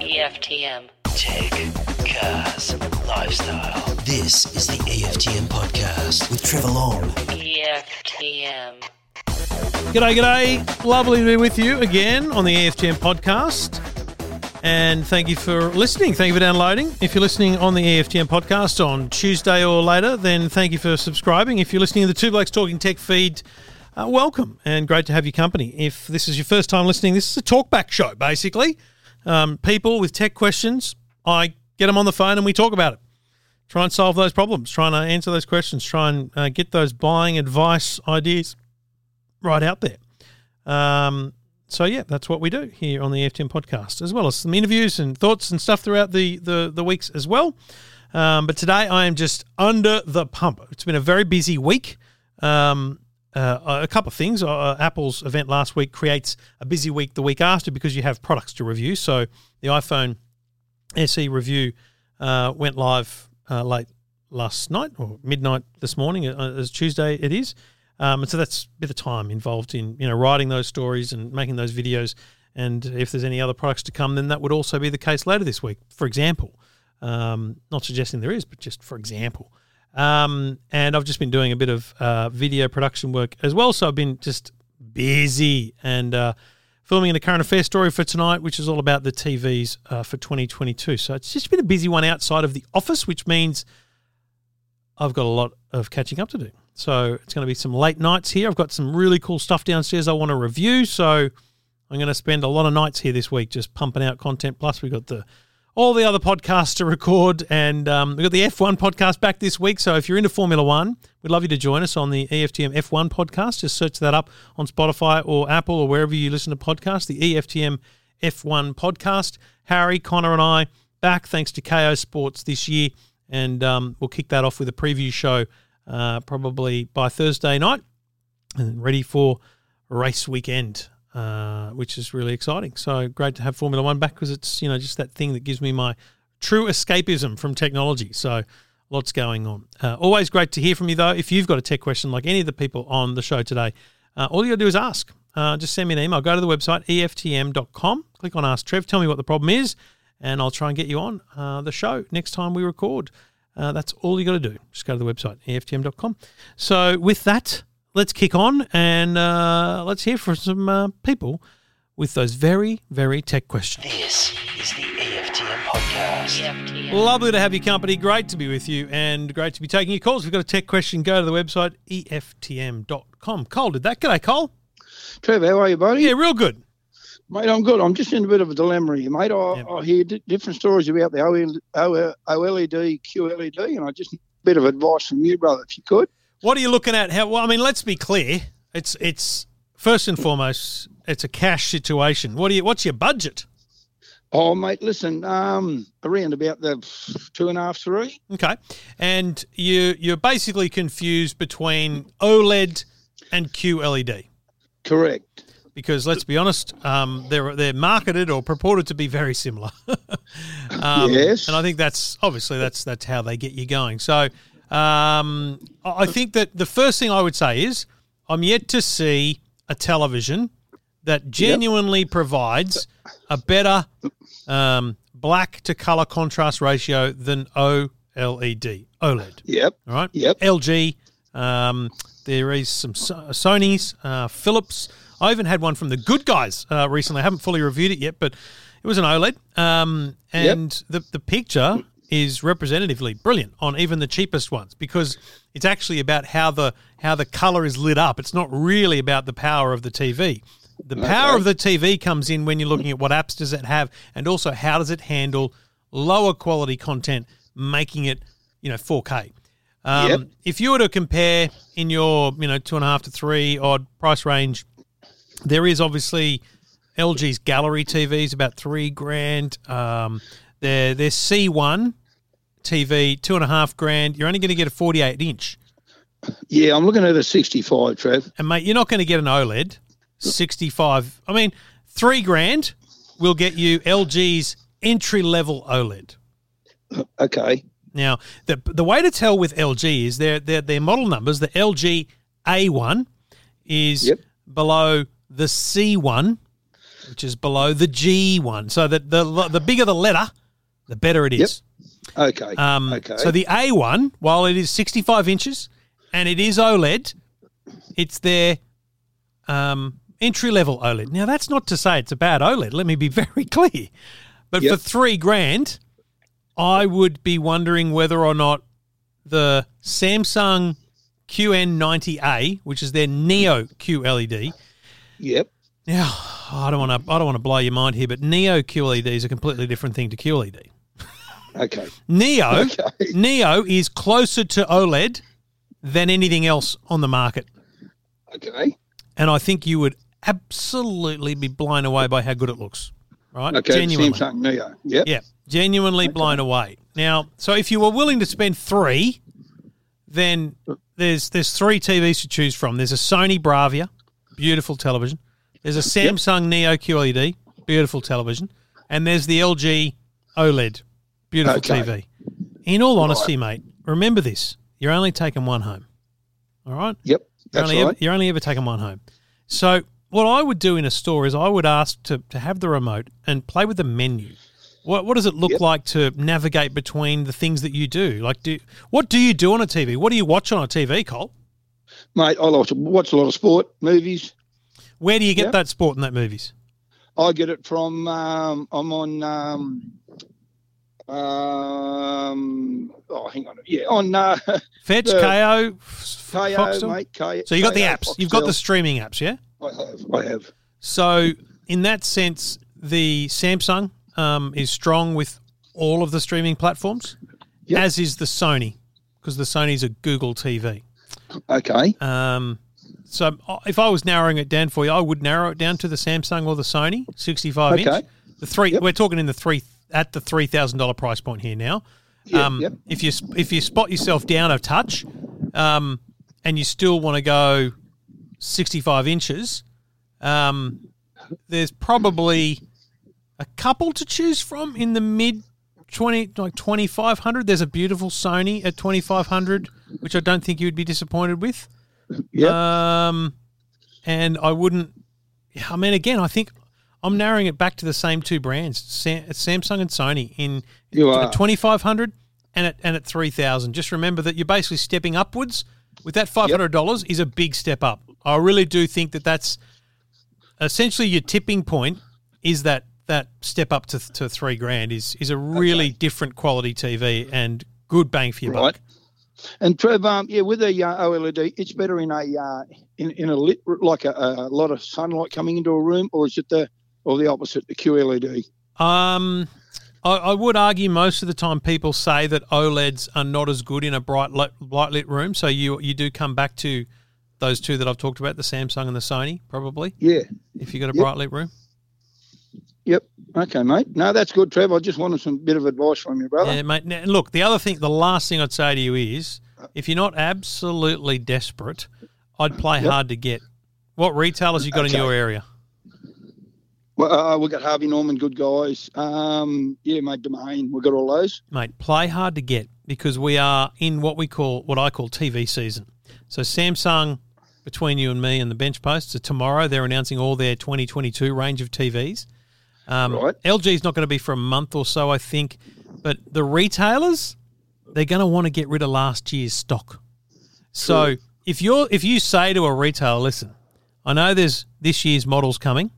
EFTM. Tech, cars, lifestyle. This is the EFTM podcast with Trevor Long. EFTM. G'day, g'day. Lovely to be with you again on the EFTM podcast. And thank you for listening. Thank you for downloading. If you're listening on the EFTM podcast on Tuesday or later, then thank you for subscribing. If you're listening to the Two Blokes Talking Tech feed, uh, welcome and great to have your company. If this is your first time listening, this is a talkback show, basically. Um, people with tech questions, I get them on the phone and we talk about it. Try and solve those problems, trying to answer those questions, try and uh, get those buying advice ideas right out there. Um, so yeah, that's what we do here on the EFTM podcast, as well as some interviews and thoughts and stuff throughout the the, the weeks as well. Um, but today I am just under the pump. It's been a very busy week. Um, uh, a couple of things. Uh, Apple's event last week creates a busy week the week after because you have products to review. So the iPhone SE review uh, went live uh, late last night or midnight this morning, uh, as Tuesday it is. Um, and so that's a bit of time involved in you know writing those stories and making those videos. And if there's any other products to come, then that would also be the case later this week. For example, um, not suggesting there is, but just for example. Um, and I've just been doing a bit of uh, video production work as well. So I've been just busy and uh, filming the current affair story for tonight, which is all about the TVs uh, for 2022. So it's just been a busy one outside of the office, which means I've got a lot of catching up to do. So it's going to be some late nights here. I've got some really cool stuff downstairs I want to review. So I'm going to spend a lot of nights here this week just pumping out content. Plus, we've got the all the other podcasts to record, and um, we've got the F1 podcast back this week. So if you're into Formula One, we'd love you to join us on the EFTM F1 podcast. Just search that up on Spotify or Apple or wherever you listen to podcasts. The EFTM F1 podcast. Harry, Connor, and I back thanks to Kayo Sports this year, and um, we'll kick that off with a preview show uh, probably by Thursday night, and ready for race weekend uh, which is really exciting. So great to have Formula One back because it's you know just that thing that gives me my true escapism from technology. So lots going on. Uh, always great to hear from you though. If you've got a tech question like any of the people on the show today, uh, all you got to do is ask. Uh, just send me an email. Go to the website eftm.com. Click on Ask Trev. Tell me what the problem is, and I'll try and get you on uh, the show next time we record. That's all you got to do. Just go to the website eftm.com. So with that let's kick on and uh, let's hear from some uh, people with those very, very tech questions. This is the EFTM podcast. EFTM. Lovely to have your company. Great to be with you and great to be taking your calls. If you've got a tech question, go to the website eftm.com. Cole did that. G'day, Cole. Trevor, how are you, buddy? Yeah, real good. Mate, I'm good. I'm just in a bit of a dilemma here, mate. I, Yep. I hear di different stories about the OL, OL, OLED, QLED, and I just need a bit of advice from you, brother, if you could. What are you looking at? How? Well, I mean, let's be clear. It's it's first and foremost, it's a cash situation. What do you? What's your budget? Oh, mate, listen, um, around about the two and a half, three. Okay, and you you're basically confused between OLED and QLED. Correct. because let's be honest, um, they're they're marketed or purported to be very similar. um, Yes. and I think that's obviously that's that's how they get you going. So um, I think that the first thing I would say is I'm yet to see a television that genuinely provides a better um, black to color contrast ratio than OLED OLED. Yep. All right. Yep. LG. Um, there is some Sony's, uh, Philips. I even had one from the Good Guys uh, recently. I haven't fully reviewed it yet, but it was an OLED. Um, and the the picture is representatively brilliant on even the cheapest ones because it's actually about how the how the color is lit up. It's not really about the power of the TV. The power Okay. of the TV comes in when you're looking at what apps does it have, and also how does it handle lower quality content, making it you know 4K. Um, Yep. If you were to compare in your you know two and a half to three odd price range, there is obviously LG's gallery TVs about three grand. Um, their their C1 TV two and a half grand. You're only going to get a 48 inch, Yeah, I'm looking at a 65, Trev. and mate, you're not going to get an OLED 65. I mean, three grand will get you LG's entry level OLED. Okay. Now, the the way to tell with LG is their their, their model numbers. The LG A1 is Yep. below the C1, which is below the G one. So that the the bigger the letter, the better it is. Okay. Um, okay. So the A one, while it is 65 inches and it is OLED, it's their um, entry level OLED. Now that's not to say it's a bad OLED. Let me be very clear. But Yep. for three grand, I would be wondering whether or not the Samsung QN90A, which is their Neo QLED. Yep. Now, I don't want to. I don't want to blow your mind here, but Neo QLED is a completely different thing to QLED. Okay. Neo, Okay. Neo is closer to OLED than anything else on the market, Okay. and I think you would absolutely be blown away by how good it looks. Right? Okay. Genuinely. Samsung Neo. Yep. Yeah, genuinely blown away. Now, so if you were willing to spend three, then there's there's three TVs to choose from. There's a Sony Bravia, beautiful television. There's a Samsung Neo QLED, beautiful television, and there's the LG OLED, beautiful Okay. TV. In all honesty, mate, remember this: you're only taking one home. All right. Yep. You're That's only, right. ever, you're only ever taking one home. So what I would do in a store is I would ask to, to have the remote and play with the menu. What, what does it look Yep. like to navigate between the things that you do? Like, do what do you do on a TV? What do you watch on a TV, Cole? Mate, I to watch a lot of sport movies. Where do you get Yep. that sport in that movies? I get it from um, I'm on um, um, oh hang on yeah on uh, Fetch, The- Kayo, Kayo Foxtel? mate K- So you got the Kayo, apps. You've got the streaming apps, yeah. I have I have So in that sense, the Samsung um, is strong with all of the streaming platforms, Yep. as is the Sony, because the Sony's a Google TV. okay Um, so if I was narrowing it down for you, I would narrow it down to the Samsung or the Sony, sixty-five inch. Okay. The three. Yep. We're talking in the three at the three thousand dollar price point here now. Yep, um, yep. If you if you spot yourself down a touch, um, and you still want to go sixty-five inches, um, there's probably a couple to choose from in the mid. 20 like 2500 there's a beautiful sony at 2500 which i don't think you would be disappointed with Yep. um, and I wouldn't. I mean, again, I think I'm narrowing it back to the same two brands, Sam, Samsung and Sony, in You at 2500 and at and at 3000. Just remember that you're basically stepping upwards. With that $500 is a big step up. I really do think that that's essentially your tipping point. Is that that step up to to three grand is is a really different quality TV and good bang for your Right. buck. And Trev, um, yeah, with a uh, OLED, it's better in a uh, in in a lit like a, a lot of sunlight coming into a room, or is it the or the opposite, the QLED? Um, I, I would argue most of the time people say that OLEDs are not as good in a bright lit, light lit room. So you you do come back to those two that I've talked about, the Samsung and the Sony, probably Yeah. if you've got a Yep. bright lit room. Yep. Okay, mate. No, that's good, Trev. I just wanted some bit of advice from you, brother. Yeah, mate. Now, look, the other thing, the last thing I'd say to you is, if you're not absolutely desperate, I'd play Yep. hard to get. What retailers you got in your area? Well, uh, we've got Harvey Norman, good guys. Um, yeah, mate, Domayne. We've got all those. mate, play hard to get because we are in what we call what I call TV season. So Samsung, between you and me and the bench posts, so tomorrow they're announcing all their 2022 range of TVs. Um, Right. LG is not going to be for a month or so, I think, but the retailers they're going to want to get rid of last year's stock. So True. if you're if you say to a retailer, listen, I know there's this year's models coming,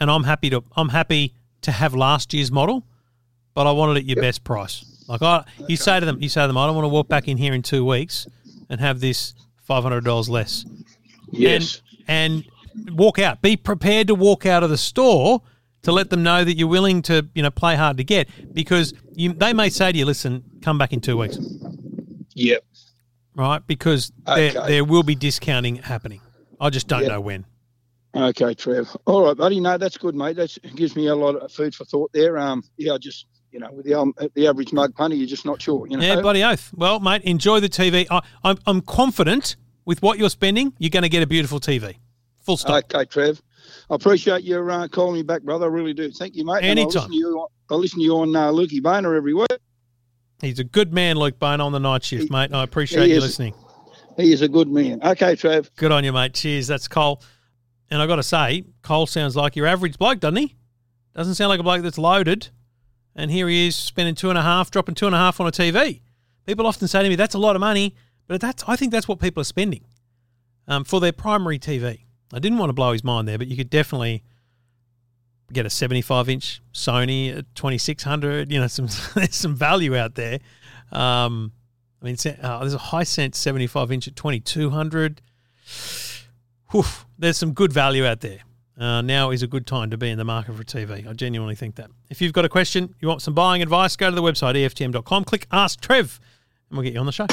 and I'm happy to I'm happy to have last year's model, but I want it at your best price. Like I, you say to them, you say to them, I don't want to walk back in here in two weeks and have this five hundred dollars less. Yes. And, and walk out. Be prepared to walk out of the store to let them know that you're willing to, you know, play hard to get because you, they may say to you, listen, come back in two weeks, yep. right? Because there, there will be discounting happening. I just don't Yep. know when. Okay, Trev. All right, buddy. No, that's good, mate. That gives me a lot of food for thought there. Um, yeah, I just you know, with the um, the average mug punter, you're just not sure. You know. Yeah, bloody oath. Well, mate, enjoy the TV. I, I'm, I'm confident with what you're spending, you're going to get a beautiful TV. Full stop. Okay, Trev. I appreciate you uh, calling me back, brother. I really do. Thank you, mate. And I Anytime. listen to you. I listen to you on uh, Lukey Bona every week. He's a good man, Luke Bona, on the night shift, He- mate. I appreciate you is. listening. He is a good man. Okay, Trev. Good on you, mate. Cheers. That's Cole. And I got to say, Cole sounds like your average bloke, doesn't he? Doesn't sound like a bloke that's loaded. And here he is spending two and a half, dropping two and a half on a TV. People often say to me, "That's a lot of money," but that's I think that's what people are spending um, for their primary TV. I didn't want to blow his mind there, but you could definitely get a 75 inch Sony at 2600. You know, some there's some value out there. Um, I mean, uh, there's a Hisense 75 inch at 2200. Whew, there's some good value out there. Uh, now is a good time to be in the market for a TV. I genuinely think that. If you've got a question, you want some buying advice, go to the website EFTM.com, click Ask Trev, and we'll get you on the show.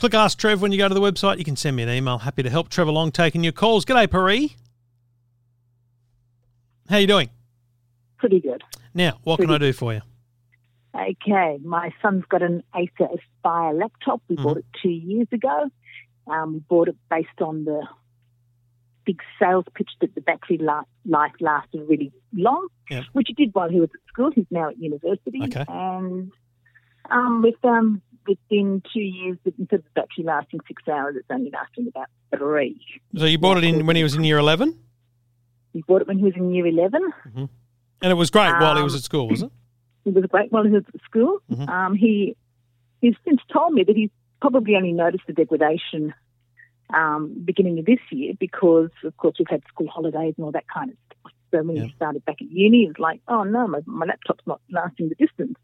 Click Ask Trev when you go to the website. You can send me an email. Happy to help. Trevor Long taking your calls. G'day, Paris. How you doing? Pretty good. Now, what can I do for you? Okay, my son's got an Acer Aspire laptop. We bought it two years ago. Um, we bought it based on the big sales pitch that the battery life lasted really long, Yep. which it did while he was at school. He's now at university. Okay. And um, we found within two years that instead of the battery lasting six hours, it's only lasting about three. So you bought it in when he was in year 11? We bought it when he was in year 11. And it was great while he was Um, at school, was it? It was great while he was at school. Mhm. Um, he he's since told me that he's probably only noticed the degradation um, beginning of this year because, of course, we've had school holidays and all that kind of stuff. So when Yeah. he started back at uni, was like, "Oh no, my, my laptop's not lasting the distance."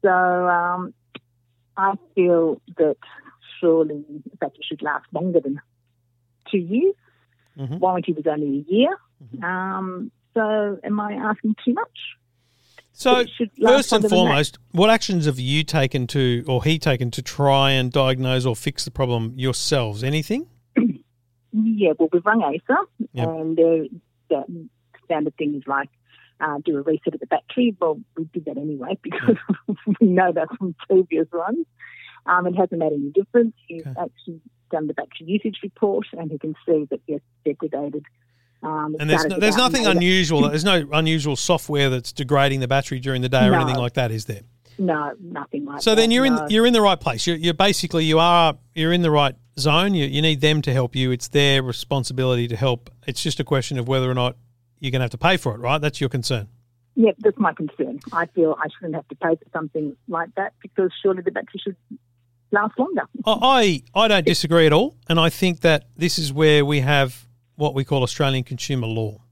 So um, I feel that surely battery should last longer than two years. Mhm. Warranty was only a year. Mm-hmm. Um, so am I asking too much? So, it should last first and longer than that. foremost, what actions have you taken to, or he taken to try and diagnose or fix the problem yourselves? Anything? Yeah, well, we've rung Acer, Yep. and uh, the standard things like uh, do a reset of the battery. Well, we did that anyway because we know that from previous runs. Um, it hasn't made any difference. He's Okay. actually done the battery usage report, and he can see that yes, degraded. Um, And there's no, there's nothing unusual. There's no unusual software that's degrading the battery during the day or No. anything like that, is there? No, nothing like So that. then you're no. in you're in the right place. You're, you're basically you are you're in the right zone. You you need them to help you. It's their responsibility to help. It's just a question of whether or not you're going to have to pay for it, right? That's your concern. Yeah, that's my concern. I feel I shouldn't have to pay for something like that because surely the battery should last longer. I I don't disagree at all, and I think that this is where we have what we call Australian consumer law.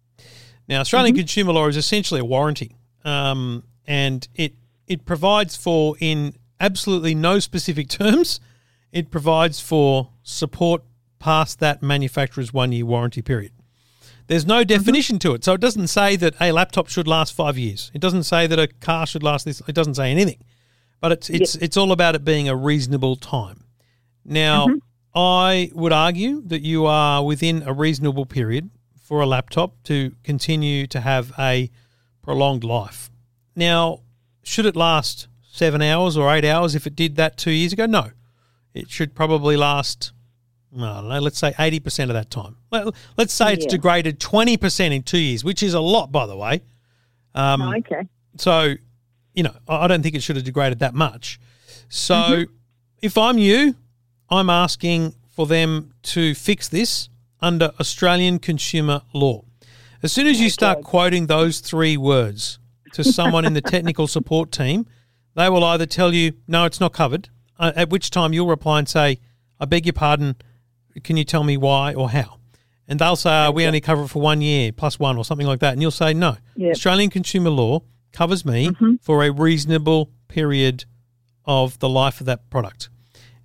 Now, Australian mm-hmm. consumer law is essentially a warranty, um, and it it provides for in absolutely no specific terms. It provides for support past that manufacturer's one year warranty period. There's no mm-hmm. definition to it, so it doesn't say that a laptop should last five years. It doesn't say that a car should last this. It doesn't say anything but it's it's it's all about it being a reasonable time. Now, mm-hmm. I would argue that you are within a reasonable period for a laptop to continue to have a prolonged life. Now, should it last seven hours or eight hours if it did that two years ago? No, it should probably last. I don't know. Let's say eighty percent of that time. Let- Let's say it's Yeah. degraded twenty percent in two years, which is a lot, by the way. Um, oh, okay. so, you know, I I don't think it should have degraded that much. So, if I'm you, I'm asking for them to fix this under Australian consumer law. As soon as you start quoting those three words to someone in the technical support team, they will either tell you, no, it's not covered, uh, at which time you'll reply and say, I beg your pardon, can you tell me why or how? And they'll say, oh, we only cover it for one year, plus one, or something like that. And you'll say, no, Yeah. Australian consumer law covers me for a reasonable period of the life of that product.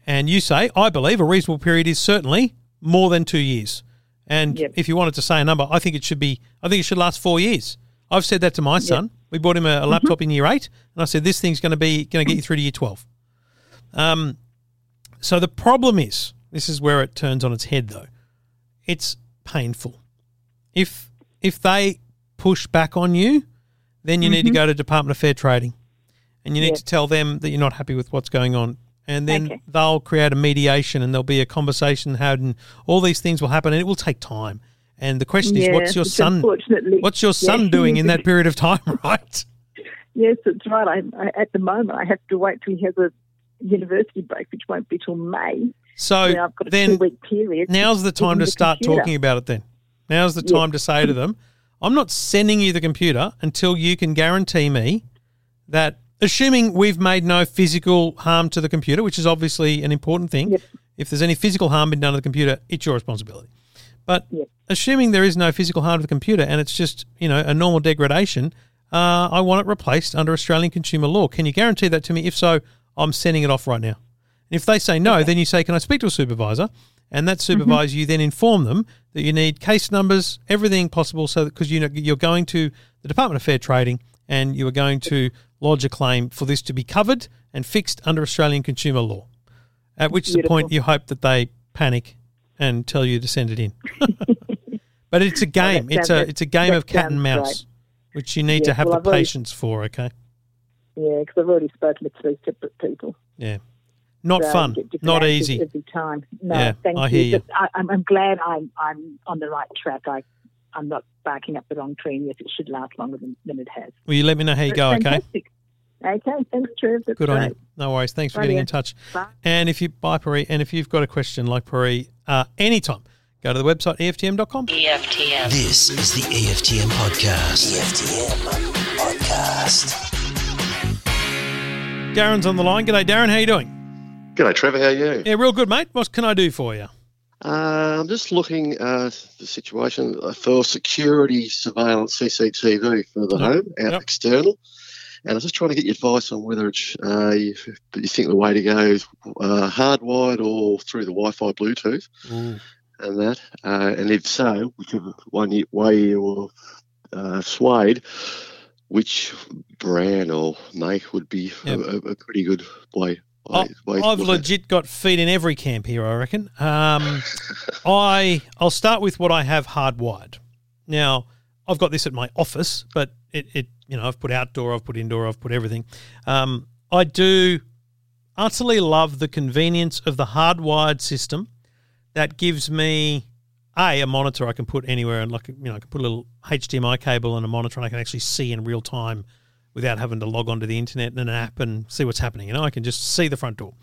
And you say, I believe a reasonable period is certainly more than two years. And Yep. if you wanted to say a number, I think it should be, I think it should last four years. I've said that to my son. We bought him a, a laptop in year eight, and I said, this thing's going to be, going to get you through to year 12. Um, so the problem is, this is where it turns on its head though. It's painful. If if they push back on you, then you need to go to Department of Fair Trading, and you need Yeah. to tell them that you're not happy with what's going on, and then Okay. they'll create a mediation, and there'll be a conversation had, and all these things will happen, and it will take time. And the question is, what's your son? What's your son doing in that period of time, right? Yes, that's right. I, I, at the moment, I have to wait till he has a university break, which won't be till May. So Where I've got a then period. now's the time to the start computer. talking about it then. Now's the time to say to them, I'm not sending you the computer until you can guarantee me that, assuming we've made no physical harm to the computer, which is obviously an important thing, Yep. if there's any physical harm been done to the computer, it's your responsibility. But Yep. assuming there is no physical harm to the computer and it's just, you know, a normal degradation, uh, I want it replaced under Australian consumer law. Can you guarantee that to me? If so, I'm sending it off right now. And if they say no, then you say, Can I speak to a supervisor? And that supervisor, you then inform them that you need case numbers, everything possible, so because you know you're going to the Department of Fair Trading and you are going to lodge a claim for this to be covered and fixed under Australian consumer law. At which the point you hope that they panic and tell you to send it in. but it's a game. it's a it's a game of cat and mouse, which you need to have well, the I've already- patience for. Okay. Yeah, because I've already spoken to three separate people. Yeah. Not So fun. Not easy. every time. No, Yeah, thank I you. Hear you. I, I'm, I'm glad I'm I'm on the right track. I I'm not barking up the wrong tree. And yes, it should last longer than, than it has. Will you let me know how you That's go? Okay. fantastic. Okay, thanks, Trev. That's Good on you. No worries. Thanks for Right, getting yeah. in touch. Bye. And if you bye Pari, and if you've got a question like Pari, uh, anytime, go to the website EFTM.com. EFTM. This is the EFTM podcast. EFTM podcast. Darren's on the line. G'day, Darren. How you doing? G'day, Trevor. How are you? Yeah, real good, mate. What can I do for you? Uh, I'm just looking uh, the situation for security surveillance CCTV for the Yep. home out Yep. external, and I was just trying to get your advice on whether it's uh, you, you think the way to go is uh, hardwired or through the Wi-Fi Bluetooth and that, uh, and if so, whichever one you, way you're uh, swayed, which brand or make would be Yep. a, a, a pretty good way. I- way, way to I've legit got feet in every camp here. I reckon. Um, I I'll start with what I have hardwired. Now I've got this at my office, but it, it you know I've put outdoor, I've put indoor, I've put everything. Um, I do utterly love the convenience of the hardwired system that gives me a a monitor I can put anywhere and like you know I can put a little HDMI cable and a monitor and I can actually see in real time without having to log onto the internet and an app and see what's happening. You know, I can just see the front door.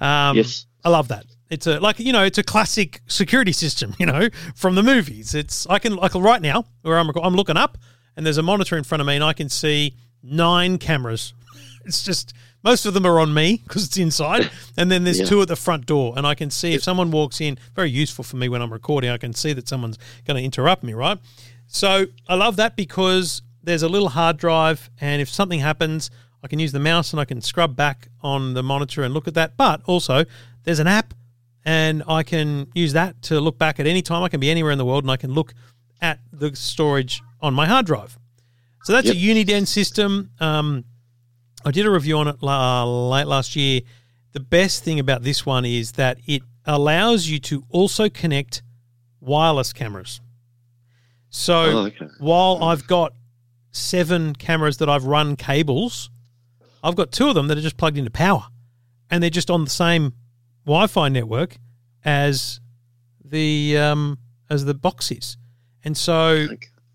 Um, Yes. I love that. It's a like you know, it's a classic security system. You know, from the movies. It's I can like right now where I'm I'm looking up and there's a monitor in front of me and I can see nine cameras. It's just most of them are on me because it's inside, and then there's Yeah. two at the front door, and I can see if someone walks in. Very useful for me when I'm recording. I can see that someone's going to interrupt me, right? So I love that because there's a little hard drive, and if something happens, I can use the mouse and I can scrub back on the monitor and look at that. But also, there's an app, and I can use that to look back at any time. I can be anywhere in the world, and I can look at the storage on my hard drive. So that's a Uniden system. Um, I did a review on it la- late last year. The best thing about this one is that it allows you to also connect wireless cameras. So Oh, okay. while I've got seven cameras that I've run cables, I've got two of them that are just plugged into power, and they're just on the same Wi-Fi network as the um, as the box is, and so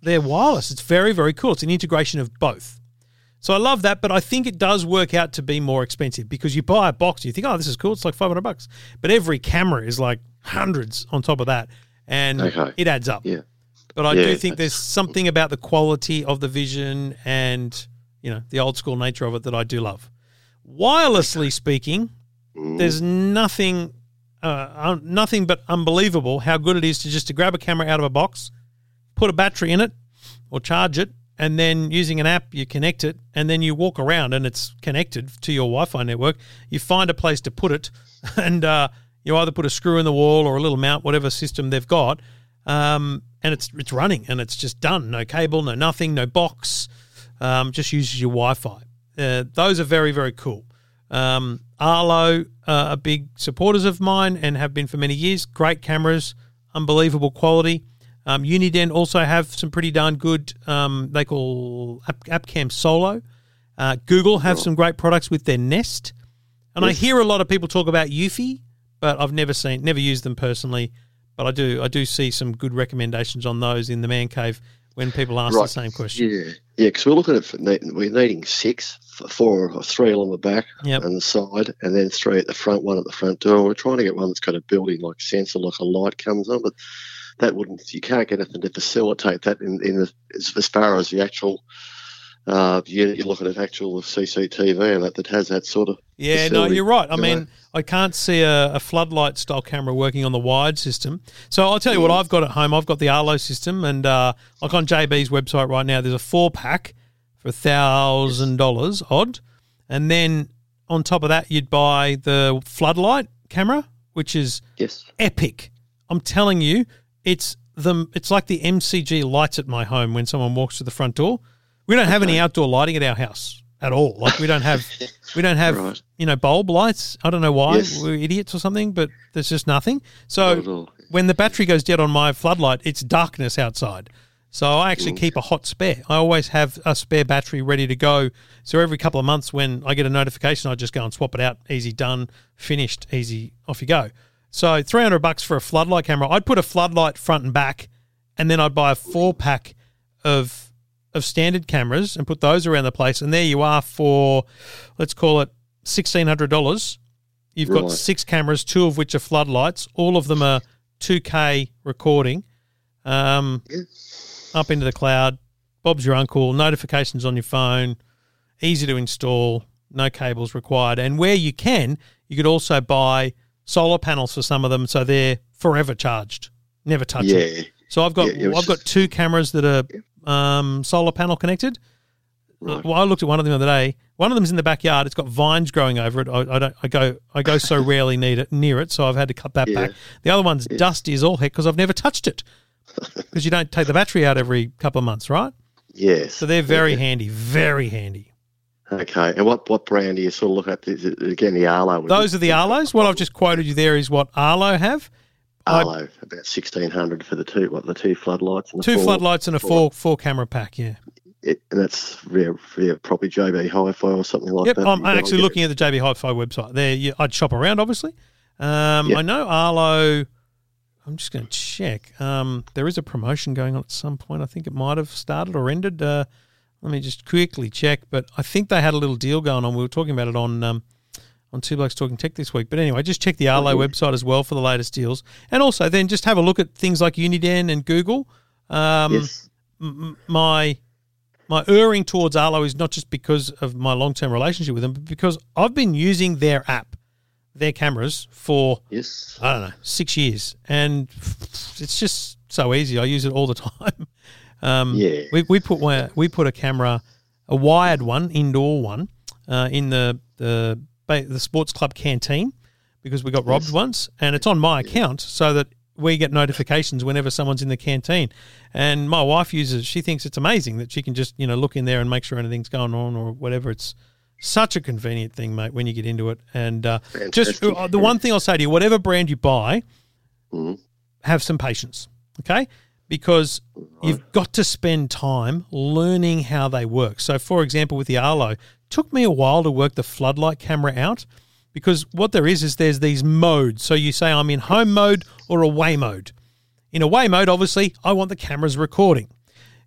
they're wireless. It's very very cool. It's an integration of both. So I love that, but I think it does work out to be more expensive because you buy a box, you think, oh, this is cool. It's like five hundred bucks, but every camera is like hundreds on top of that, and Okay. it adds up. Yeah. But I Yeah, do think there's something about the quality of the vision and you know the old school nature of it that I do love. Wirelessly speaking, Mm. there's nothing, uh, un- nothing but unbelievable how good it is to just to grab a camera out of a box, put a battery in it, or charge it, and then using an app you connect it, and then you walk around and it's connected to your Wi-Fi network. You find a place to put it, and uh, you either put a screw in the wall or a little mount, whatever system they've got, um, and it's it's running and it's just done. No cable, no nothing, no box. Um, just uses your Wi-Fi. Uh, those are very very cool. Um, Arlo uh, are big supporters of mine and have been for many years. Great cameras, unbelievable quality. Um, Uniden also have some pretty darn good. Um, they call App, AppCam Solo. Uh, Google have some great products with their Nest, and I hear a lot of people talk about Eufy, but I've never seen, never used them personally. But I do, I do see some good recommendations on those in the man cave when people ask the same question. Yeah, yeah, because we're looking at we're needing six, four or three along the back Yep. and the side, and then three at the front, one at the front door. We're trying to get one that's got a built-in like sensor, like a light comes on, but that wouldn't. You can't get anything to facilitate that in, in the, as, as far as the actual. Uh, unit you're looking at actual CCTV and that that has that sort of Yeah, no, you're right. I you mean, know. I can't see a, a floodlight style camera working on the wired system. So I'll tell you what I've got at home. I've got the Arlo system, and uh, like on JB's website right now, there's a four pack for thousand dollars odd, and then on top of that, you'd buy the floodlight camera, which is yes. epic. I'm telling you, it's the it's like the MCG lights at my home when someone walks to the front door. We don't have any outdoor lighting at our house at all. Like we don't have we don't have Right. you know bulb lights. I don't know why Yes. we're idiots or something, but there's just nothing. So when the battery goes dead on my floodlight, it's darkness outside. So I actually keep a hot spare. I always have a spare battery ready to go. So every couple of months when I get a notification, I just go and swap it out. Easy done, finished, easy, off you go. So 300 bucks for a floodlight camera. I'd put a floodlight front and back and then I'd buy a four pack of of standard cameras and put those around the place and there you are for let's call it $1600. You've got Right. six cameras, two of which are floodlights. All of them are 2K recording. Um, up into the cloud. Bob's your uncle. Notifications on your phone. Easy to install. No cables required. And where you can, you could also buy solar panels for some of them, so they're forever charged, never touch it. Yeah. So I've got Yeah, I've got two cameras that are um, solar panel connected. Right. Well, I looked at one of them the other day. One of them's in the backyard. It's got vines growing over it. I, I don't. I go. I go so rarely need it near it, so I've had to cut that Yeah. back. The other one's dusty as all heck because I've never touched it. Because you don't take the battery out every couple of months, right? Yes. So they're very Yeah. handy, very handy. Okay. And what, what brand do you sort of look at? Is it, again, the Arlo. Those are the Arlos. What I've just quoted you there is what Arlo have. Arlo, about sixteen hundred for the two. What the two floodlights and the Two four, floodlights and a four four camera pack. Yeah. It, and that's yeah, yeah, probably JB Hi-Fi or something like Yep. that. I'm actually looking at the JB Hi-Fi website. There, you, I'd shop around. Obviously, um, Yep. I know Arlo. I'm just going to check. Um, there is a promotion going on at some point. I think it might have started or ended. Uh, let me just quickly check. But I think they had a little deal going on. We were talking about it on um, on Two Blokes Talking Tech this week. But anyway, just check the Arlo website as well for the latest deals, and also then just have a look at things like Uniden and Google. Um, Yes. m- my my erring towards Arlo is not just because of my long term relationship with them, but because I've been using their app, their cameras for Yes. I don't know six years, and it's just so easy. I use it all the time. Um, Yeah. we we put one, we put a camera, a wired one, indoor one, uh, in the the the sports club canteen because we got robbed once, and it's on my account so that we get notifications whenever someone's in the canteen. And my wife uses; she thinks it's amazing that she can just you know look in there and make sure anything's going on or whatever. It's such a convenient thing, mate, when you get into it. And uh, just uh, the one thing I'll say to you: whatever brand you buy, Mhm. have some patience, okay? Because you've got to spend time learning how they work. So, for example, with the Arlo, took me a while to work the floodlight camera out because what there is is there's these modes. So you say I'm in home mode or away mode. In away mode, obviously, I want the cameras recording.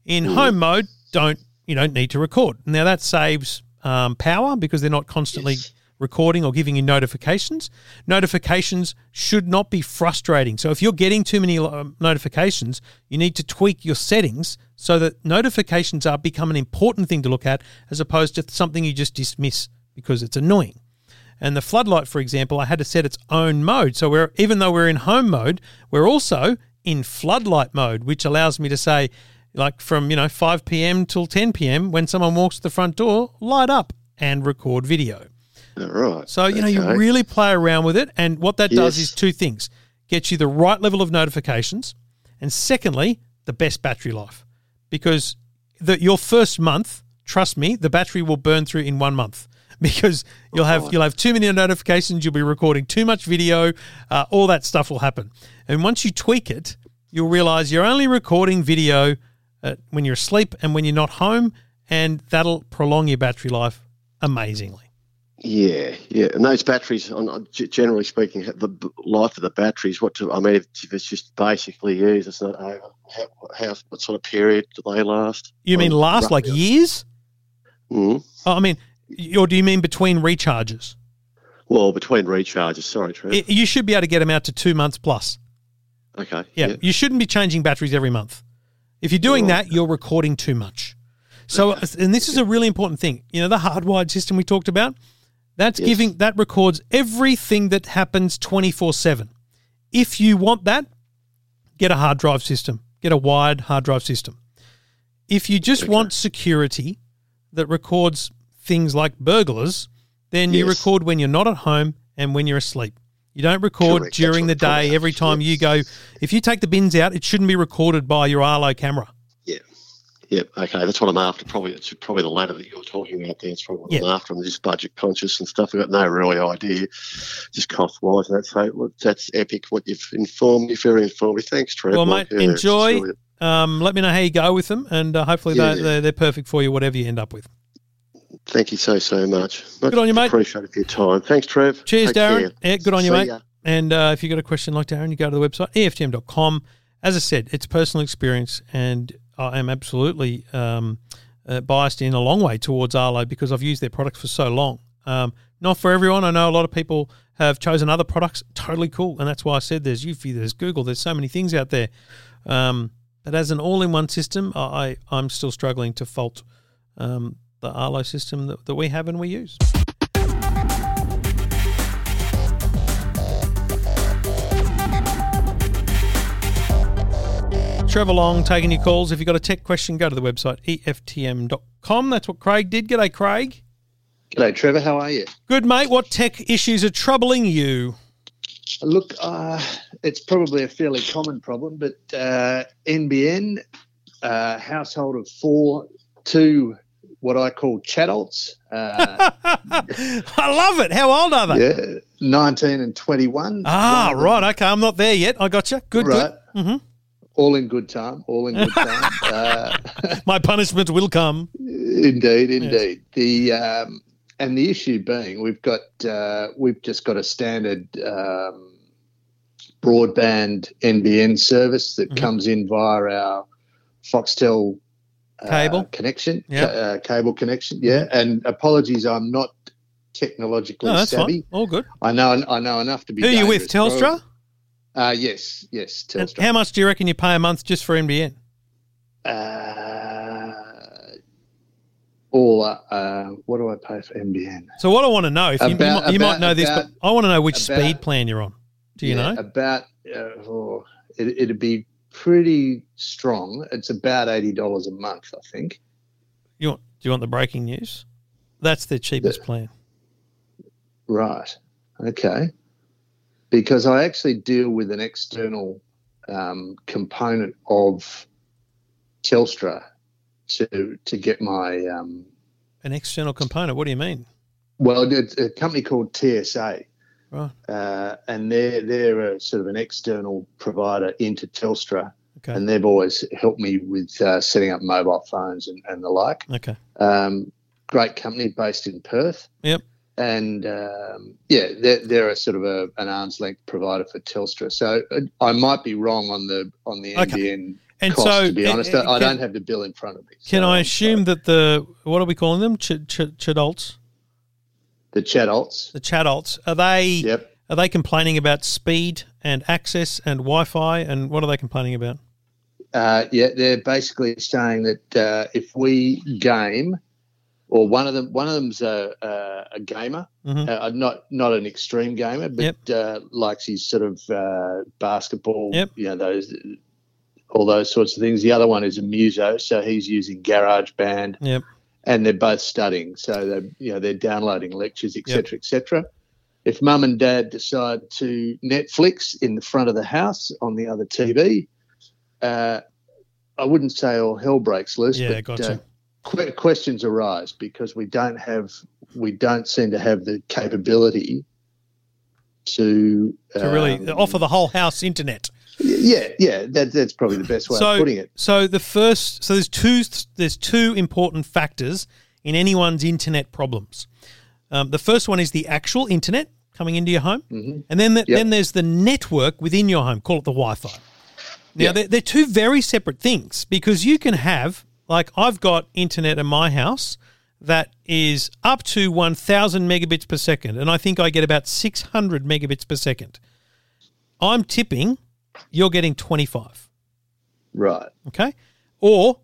In home mode, don't you don't need to record. Now that saves um, power because they're not constantly recording or giving you notifications. Notifications should not be frustrating. So if you're getting too many um, notifications, you need to tweak your settings so that notifications are become an important thing to look at as opposed to something you just dismiss because it's annoying. And the floodlight, for example, I had to set its own mode. So we're even though we're in home mode, we're also in floodlight mode, which allows me to say, like from you know 5 p.m. till 10 p.m. when someone walks to the front door, light up and record video. All right. So you know you really play around with it, and what that does is two things: gets you the right level of notifications, and secondly, the best battery life. Because the, your first month, trust me, the battery will burn through in one month. Because you'll have you'll have too many notifications, you'll be recording too much video, uh, all that stuff will happen. And once you tweak it, you'll realize you're only recording video uh, when you're asleep and when you're not home, and that'll prolong your battery life amazingly. Yeah, yeah, and those batteries, on generally speaking, the life of the batteries. What to, I mean, if, it's just basically used, it's not over. how, how what sort of period do they last? You mean last like years? Mm. Oh, I mean, or do you mean between recharges? Well, between recharges. Sorry, Trev. You should be able to get them out to two months plus. okay. Yeah, you shouldn't be changing batteries every month. If you're doing Right. that, you're recording too much. So, and this is a really important thing. You know, the hardwired system we talked about, that's Yes. giving that records everything that happens 24 7. If you want that, get a hard drive system, get a wired hard drive system. If you just Okay. want security that records things like burglars, then you record when you're not at home and when you're asleep. You don't record Correct. during the day every time happens, you go. If you take the bins out, it shouldn't be recorded by your Arlo camera. Yeah. Yep. Okay. That's what I'm after. Probably it's probably the latter that you're talking about. There. It's probably what I'm after. I'm just budget conscious and stuff. I've got no really idea, just cost wise. That's so well, that's epic. What you've informed me. Very informative. Thanks, Trev. Well, mate, yeah, enjoy. Um, let me know how you go with them, and uh, hopefully Yeah. they, they're, they're perfect for you, whatever you end up with. Thank you so so much. much Good on you, mate. Appreciate your time. Thanks, Trev. Cheers, Take Darren. care. Yeah, good on you, See mate. ya. And uh, if you've got a question like Darren, you go to the website, EFTM.com. As I said, it's personal experience, and I am absolutely um, uh, biased in a long way towards Arlo because I've used their products for so long. Um, not for everyone. I know a lot of people have chosen other products. Totally cool. And that's why I said there's Eufy, there's Google, there's so many things out there. Um, but as an all in one system, I, I'm still struggling to fault um, the Arlo system that, that we have and we use. Trevor Long taking your calls. If you've got a tech question, go to the website EFTM.com. That's what Craig did. G'day, Craig. G'day, Trevor. How are you? Good, mate. What tech issues are troubling you? Look, uh, it's probably a fairly common problem, but uh, NBN, uh, household of four, two what I call chatolts, uh, I love it. How old are they? yeah, 19 and 21. Ah, One of them- right. Okay, I'm not there yet. I got you. Good, right. good. hmm All in good time. All in good time. uh, My punishment will come. Indeed, indeed. The um, and the issue being, we've got uh, we've just got a standard um, broadband NBN service that Mhm. comes in via our Foxtel uh, Cable? connection, Yeah. uh, cable connection. Yeah, and apologies, I'm not technologically No, that's savvy. fine. All good. I know I know enough to be. Who are you with? Telstra? bro. Uh, yes, yes, And Telstra. how much do you reckon you pay a month just for NBN? uh, all uh, what do I pay for NBN? So what I want to know, if you, you, About- might, you might about- know this, but I want to know which speed plan you're on. Do you Yeah, know? About uh, oh, it, it'd be pretty strong. It's about eighty dollars a month, I think. You want? Do you want the breaking news? That's the cheapest plan. Right. Okay. Because I actually deal with an external um, component of Telstra to to get my um, An external component. What do you mean? well, it's a company called TSA. Right. Uh, and they're they're a sort of an external provider into Telstra, Okay. and they've always helped me with uh, setting up mobile phones and, and the like. Okay. Um, great company based in Perth. Yep. And um, yeah, they're, they're a sort of a, an arm's length provider for Telstra. So uh, I might be wrong on the on the Okay. NBN And cost. so, to be honest, uh, I can- don't have the bill in front of me. Can So I I'm assume sorry. that the what are we calling them? Ch- ch- chadults, the chatolts? the chadults, are they Yep. are they complaining about speed and access and Wi-Fi and what are they complaining about? Uh, yeah, they're basically saying that uh, if we game, or one of them, one of them's a, a, a gamer, Mhm. uh, not not an extreme gamer, but Yep. uh, likes his sort of uh, basketball, Yep. you know, those all those sorts of things. The other one is a muso, so he's using GarageBand, Yep. and they're both studying, so they you know they're downloading lectures, etc., etc. If mum and dad decide to Netflix in the front of the house on the other TV, uh, I wouldn't say all hell breaks loose, Yeah, but gotcha. Questions arise because we don't have, we don't seem to have the capability to To really um, offer the whole house internet. Yeah, yeah, that, that's probably the best way so, of putting it. so the first, so there's two, there's two important factors in anyone's internet problems. Um, the first one is the actual internet coming into your home, hmm and then the, Yep. then there's the network within your home. Call it the Wi-Fi. Now, Yeah. they're, they're two very separate things because you can have, like, I've got internet in my house that is up to 1,000 megabits per second, and I think I get about 600 megabits per second. I'm tipping you're getting 25, Right. okay? Or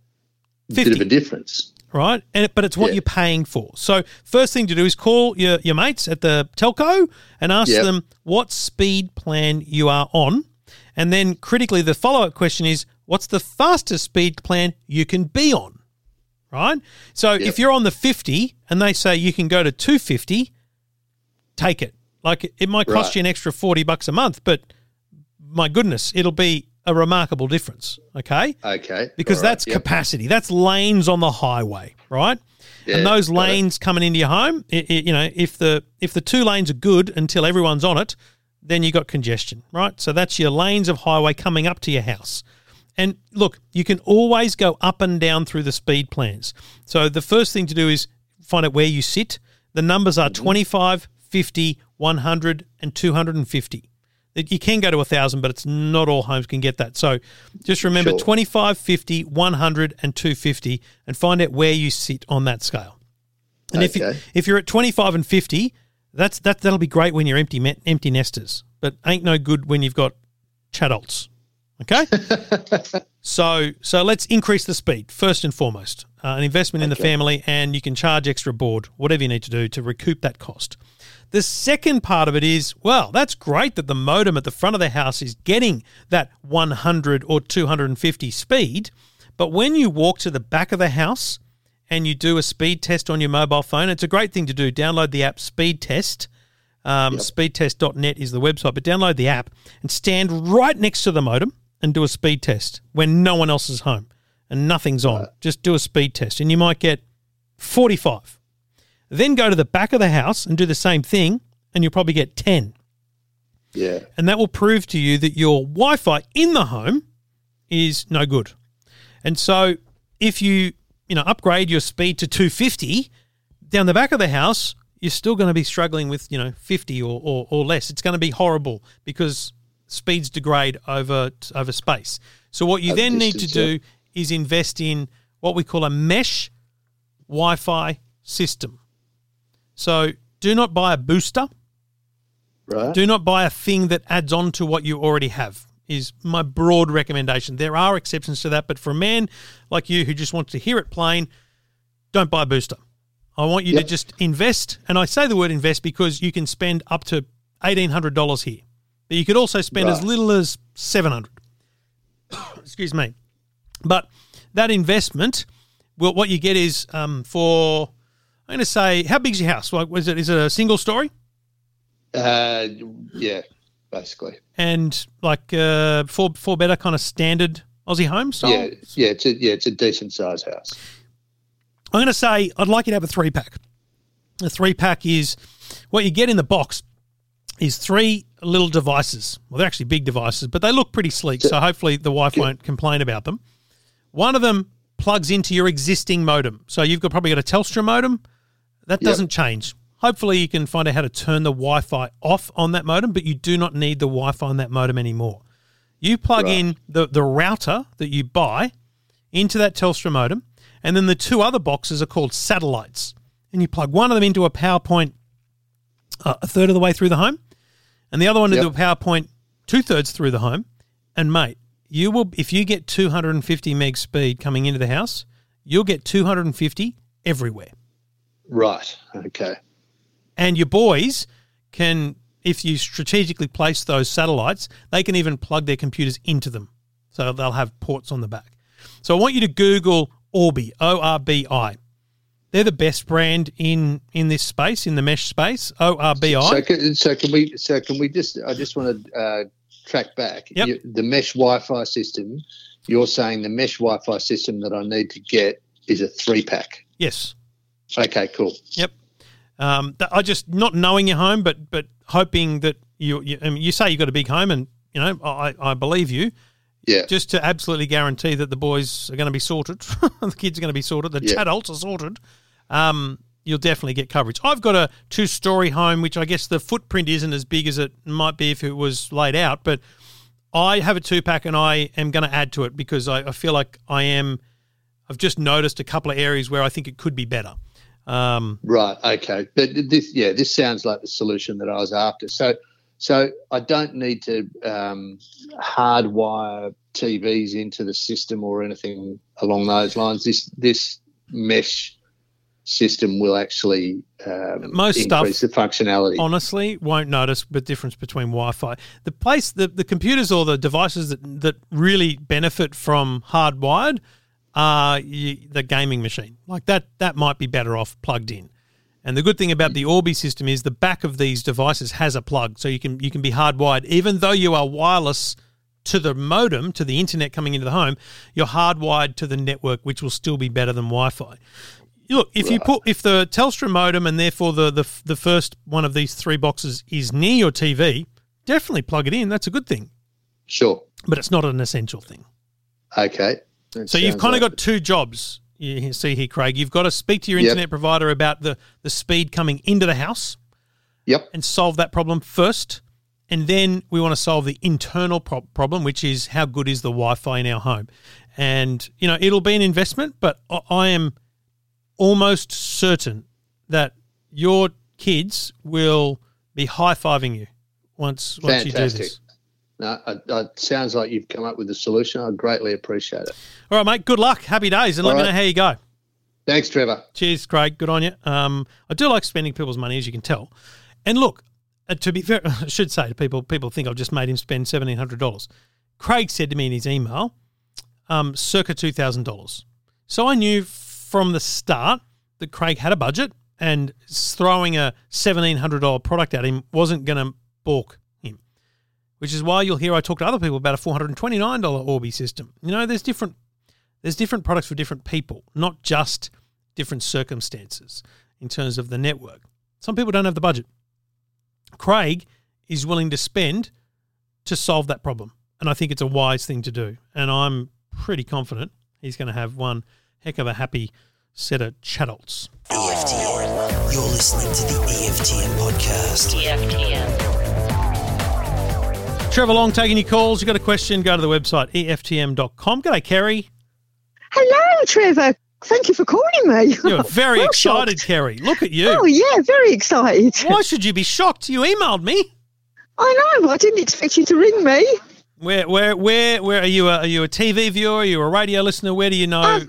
Bit of a difference. right? And but it's what Yeah. you're paying for. So first thing to do is call your your mates at the telco and ask Yep. them what speed plan you are on, and then critically the follow up question is what's the fastest speed plan you can be on, right? So if you're on the 50 and they say you can go to 250, take it. Like it might cost Right. you an extra 40 bucks a month, but my goodness, it'll be a remarkable difference. Okay Okay. because right, that's yep. capacity. That's lanes on the highway, right? Yeah, and those got it. lanes coming into your home, i i you know, if the if the two lanes are good until everyone's on it, then you got congestion, right? So that's your lanes of highway coming up to your house. And look, you can always go up and down through the speed plans. So the first thing to do is find out where you sit. The numbers Mm-hmm. are 25, 50, 100, and 250. You can go to 1,000, but it's not all homes can get that. So just remember Sure. 25, 50, 100, and 250 and find out where you sit on that scale. And if, you, if you're at 25 and 50, that's, that, that'll be great when you're empty, empty nesters, but ain't no good when you've got chadults. Okay? so so let's increase the speed first and foremost. Uh, an investment in the family, and you can charge extra board, whatever you need to do to recoup that cost. The second part of it is, well, that's great that the modem at the front of the house is getting that 100 or 250 speed, but when you walk to the back of the house and you do a speed test on your mobile phone, it's a great thing to do. Download the app Speed Test. Um, Speedtest.net is the website, but download the app and stand right next to the modem and do a speed test when no one else is home and nothing's on. Just do a speed test, and you might get 45. Then go to the back of the house and do the same thing, and you'll probably get 10. Yeah. And that will prove to you that your Wi Fi in the home is no good. And so if you, you know, upgrade your speed to 250 down the back of the house, you're still going to be struggling with, you know, 50 or, or, or less. It's going to be horrible because speeds degrade over over space. So what you Over then need to distance, do is invest in what we call a mesh Wi-Fi system. So do not buy a booster. Right. Do not buy a thing that adds on to what you already have. Is my broad recommendation. There are exceptions to that, but for a man like you who just wants to hear it plain, don't buy a booster. I want you to just invest, and I say the word invest because you can spend up to eighteen hundred dollars here, but you could also spend as little as seven hundred. Excuse me, but that investment, well, what you get is um, for I'm going to say, how big's your house? Like, was it is it a single story? Uh, yeah, basically. and like uh, four four better kind of standard Aussie home style. Yeah, yeah, it's a yeah, it's a decent sized house. I'm going to say I'd like you to have a three pack. A three pack is what you get in the box is three little devices. Well, they're actually big devices, but they look pretty sleek. So hopefully the wife won't complain about them. One of them plugs into your existing modem. So you've got probably got a Telstra modem. That doesn't change. Hopefully you can find out how to turn the Wi-Fi off on that modem, but you do not need the Wi-Fi on that modem anymore. You plug Right. in the, the router that you buy into that Telstra modem, and then the two other boxes are called satellites. And you plug one of them into a PowerPoint uh, a third of the way through the home, and the other one to Yep. a PowerPoint two thirds through the home. And mate, you will if you get 250 meg speed coming into the house, you'll get 250 everywhere. Right. Okay. And your boys can, if you strategically place those satellites, they can even plug their computers into them. So they'll have ports on the back. So I want you to Google Orbi, O R B I. They're the best brand in in this space, in the mesh space. O R B So can, so can we? So can we just? I just want to uh, track back. Yep. You, the mesh Wi-Fi system. You're saying the mesh Wi-Fi system that I need to get is a three pack. Yes. Okay. Cool. Yep. Um, I just not knowing your home, but but hoping that you you, I mean, you say you've got a big home, and you know I, I believe you. Yeah. Just to absolutely guarantee that the boys are going to be sorted, the kids are going to be sorted, the Yeah. adults are sorted. Um, you'll definitely get coverage. I've got a two-story home, which I guess the footprint isn't as big as it might be if it was laid out, but I have a two pack and I am going to add to it because I, I feel like I am. I've just noticed a couple of areas where I think it could be better. Um, Right. Okay. But this, yeah, this sounds like the solution that I was after. So, so I don't need to um, hardwire TVs into the system or anything along those lines. This this mesh system will actually um, Most stuff- increase the functionality. honestly, won't notice the difference between Wi-Fi. The place, the, the computers or the devices that that really benefit from hardwired are y the gaming machine. Like that, that might be better off plugged in. And the good thing about the Orbi system is the back of these devices has a plug, so you can you can be hardwired even though you are wireless to the modem to the internet coming into the home. You're hardwired to the network, which will still be better than Wi-Fi. Look, if you put if the Telstra modem and therefore the, the the first one of these three boxes is near your TV, definitely plug it in. That's a good thing, Sure. but it's not an essential thing. Okay. That So you've kind of like- got two jobs. You see here, Craig. You've got to speak to your Yep. internet provider about the the speed coming into the house Yep. and solve that problem first, and then we want to solve the internal pro- problem, which is how good is the Wi-Fi in our home. And you know, it'll be an investment, but I, I am almost certain that your kids will be high fiving you once once you do this. No, it, sounds like you've come up with a solution. I greatly appreciate it. All right, mate. Good luck. Happy days, and let All me know how you go. Thanks, Trevor. Cheers, Craig. Good on you. Um, I do like spending people's money, as you can tell. And look, uh, to be fair, I should say to people, people think I've just made him spend seventeen hundred dollars. Craig said to me in his email, um, circa two thousand dollars. So I knew from the start that Craig had a budget, and throwing a seventeen hundred dollar product at him wasn't going to balk him. Which is why you'll hear I talk to other people about a four hundred and twenty nine dollar Orbi system. You know, there's different there's different products for different people, not just different circumstances in terms of the network. Some people don't have the budget. Craig is willing to spend to solve that problem. And I think it's a wise thing to do. And I'm pretty confident he's going to have one heck of a happy set of chadults. EFTM. You're listening to the EFTM podcast. EFTM. Trevor Long taking your calls. You've got a question, go to the website eftm.com. G'day, Kerry. Hello, Trevor. Thank you for calling me. You're very Well excited, shocked. Kerry. Look at you. Oh, yeah, very excited. Why should you be shocked? You emailed me. I know. I didn't expect you to ring me. Where, where, where, where are you? A, are you a TV viewer? Are you a radio listener? Where do you know? I've,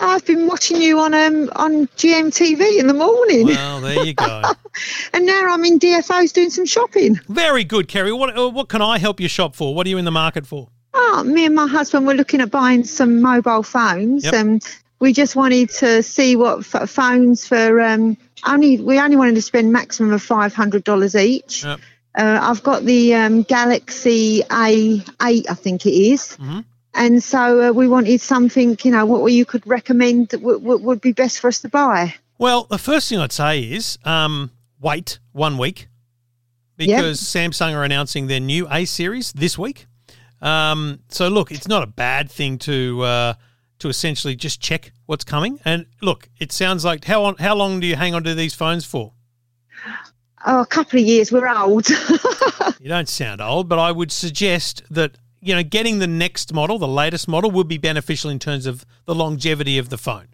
I've been watching you on um on GMTV in the morning, Well, there you go. and now I'm in DFO's doing some shopping. Very good, Kerry. What, uh, what can I help you shop for? What are you in the market for? Oh, me and my husband were looking at buying some mobile phones, Yep. and we just wanted to see what f- phones for um only we only wanted to spend maximum of five hundred dollars each. Yep. Uh, I've got the um, Galaxy A8, I think it is. Mhm. And so uh, we wanted something, you know, what you could recommend that w- w- would be best for us to buy. Well, the first thing I'd say is um, wait one week because Samsung are announcing their new A series this week. Um, so look, it's not a bad thing to uh, to essentially just check what's coming. And look, it sounds like how on, how long do you hang on to these phones for? Oh, a couple of years. We're old. You don't sound old, but I would suggest that you know getting the next model, the latest model, would be beneficial in terms of the longevity of the phone.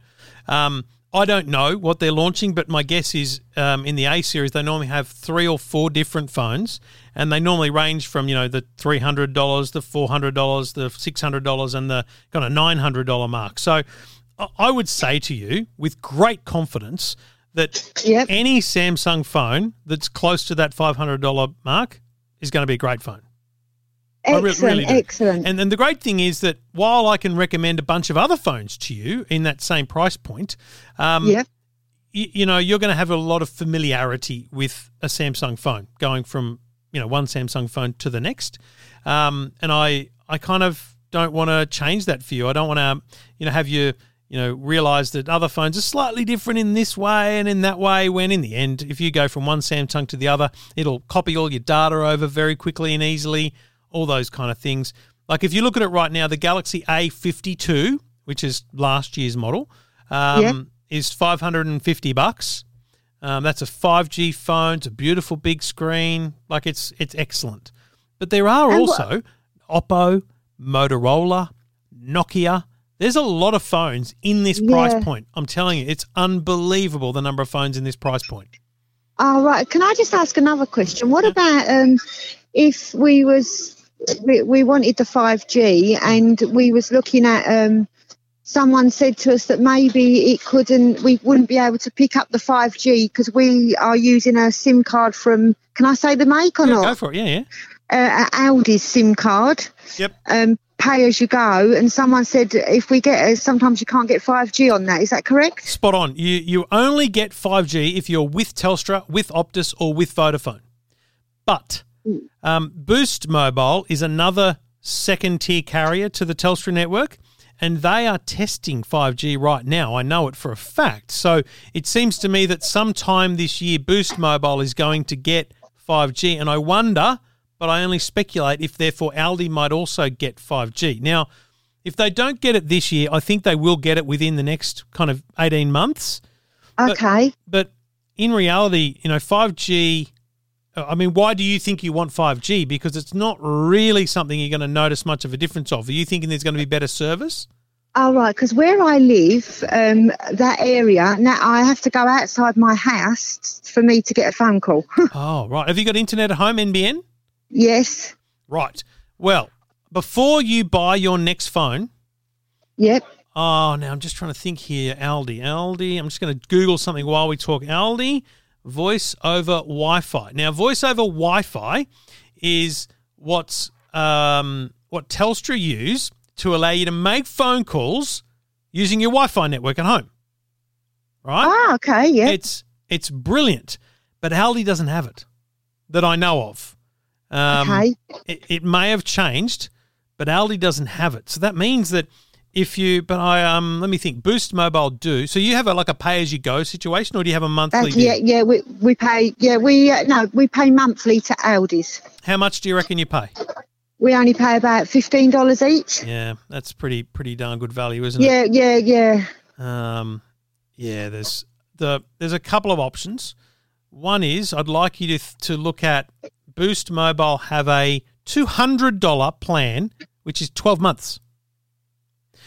Um, I don't know what they're launching, but my guess is um, in the A series they normally have three or four different phones, and they normally range from you know the three hundred dollars, the four hundred dollars, the six hundred dollars, and the kind of nine hundred dollar mark. So I- I would say to you with great confidence that Yep. any Samsung phone that's close to that five hundred dollar mark is going to be a great phone. Excellent, really excellent. And then the great thing is that while I can recommend a bunch of other phones to you in that same price point, um, yep. you, you know you're going to have a lot of familiarity with a Samsung phone, going from you know one Samsung phone to the next. Um, and I I kind of don't want to change that for you. I don't want to you know have you you know realize that other phones are slightly different in this way and in that way. When in the end, if you go from one Samsung to the other, it'll copy all your data over very quickly and easily. All those kind of things. Like if you look at it right now, the Galaxy A52, which is last year's model, um, Yeah. is 550 bucks. Um, that's a 5G phone. It's a beautiful big screen. Like it's it's excellent. But there are And what- also Oppo, Motorola, Nokia. There's a lot of phones in this Yeah. price point. I'm telling you, it's unbelievable the number of phones in this price point. Oh, right. Can I just ask another question? What about um, if we was we, we wanted the five G and we was looking at um, someone said to us that maybe it couldn't we wouldn't be able to pick up the five G because we are using a SIM card from can I say the make or Yeah, not? go for it. Yeah, yeah. uh, Aldi's SIM card. Yep. Um, pay as you go, and someone said if we get uh, sometimes you can't get five G on that. Is that correct? Spot on. You you only get 5G if you're with Telstra, with Optus, or with Vodafone. But um, Boost Mobile is another second tier carrier to the Telstra network, and they are testing 5G right now. I know it for a fact. So it seems to me that sometime this year, Boost Mobile is going to get 5G, and I wonder, but I only speculate if therefore Aldi might also get 5G. Now, if they don't get it this year, I think they will get it within the next kind of 18 months. Okay. But in reality, you know, 5G, uh, mean, why do you think you want 5G? Because it's not really something you're going to notice much of a difference of. Are you thinking there's going to be better service? All right, because where I live, um, that area, now I have to go outside my house for me to get a phone call. oh, right. Have you got internet at home, NBN? Yes. Right. Well, before you buy your next phone, Yep. Oh, now I'm just trying to think here. Aldi, Aldi. I'm just going to Google something while we talk. Aldi, voice over Wi-Fi. Now, voice over Wi-Fi is what's um, what Telstra use to allow you to make phone calls using your Wi-Fi network at home. Right? Ah, okay. Yeah. It's it's brilliant, but Aldi doesn't have it that I know of. Um, Okay. It, it may have changed, but Aldi doesn't have it. So that means that if you, but I um, let me think. Boost Mobile do. So you have a like a pay as you go situation, or do you have a monthly? That's, yeah, yeah. We we pay. Yeah, we uh, no, we pay monthly to Aldi's. How much do you reckon you pay? We only pay about fifteen dollars each. Yeah, that's pretty pretty darn good value, isn't it? Yeah, yeah, yeah. Um, yeah. There's the there's a couple of options. One is I'd like you to to look at Boost Mobile have a two hundred dollar plan, which is twelve months.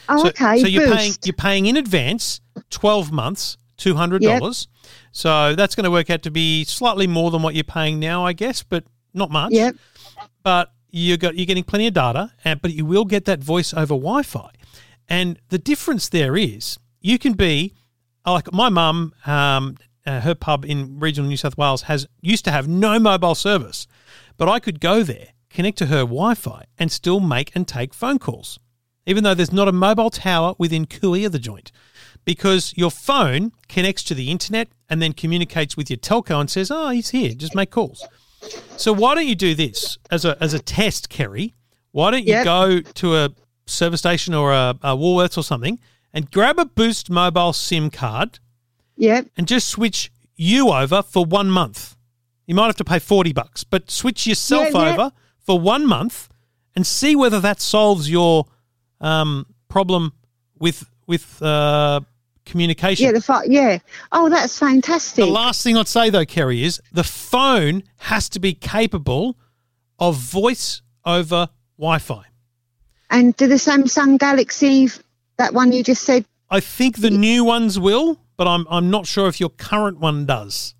Oh, so, okay. So you're Boost. paying you're paying in advance twelve months, two hundred dollars. So that's going to work out to be slightly more than what you're paying now, I guess, but not much. Yep. But you got you're getting plenty of data, and but you will get that voice over Wi-Fi. And the difference there is you can be like my mum. Um, uh, her pub in regional New South Wales has used to have no mobile service, but I could go there, connect to her Wi-Fi, and still make and take phone calls, even though there's not a mobile tower within cooey of the joint, because your phone connects to the internet and then communicates with your telco and says, "Oh, he's here. Just make calls." So why don't you do this as a as a test, Kerry? Why don't you Yep. go to a service station or a, a Woolworths or something and grab a Boost mobile SIM card Yep. and just switch you over for one month. You might have to pay forty bucks, but switch yourself Yeah, yeah. over for one month and see whether that solves your um, problem with with uh, communication. Yeah. The fi- Yeah. Oh, that's fantastic. The last thing I'd say though, Kerry, is the phone has to be capable of voice over Wi-Fi. and do the Samsung Galaxy, that one you just said, I think the new ones will, but I'm I'm not sure if your current one does.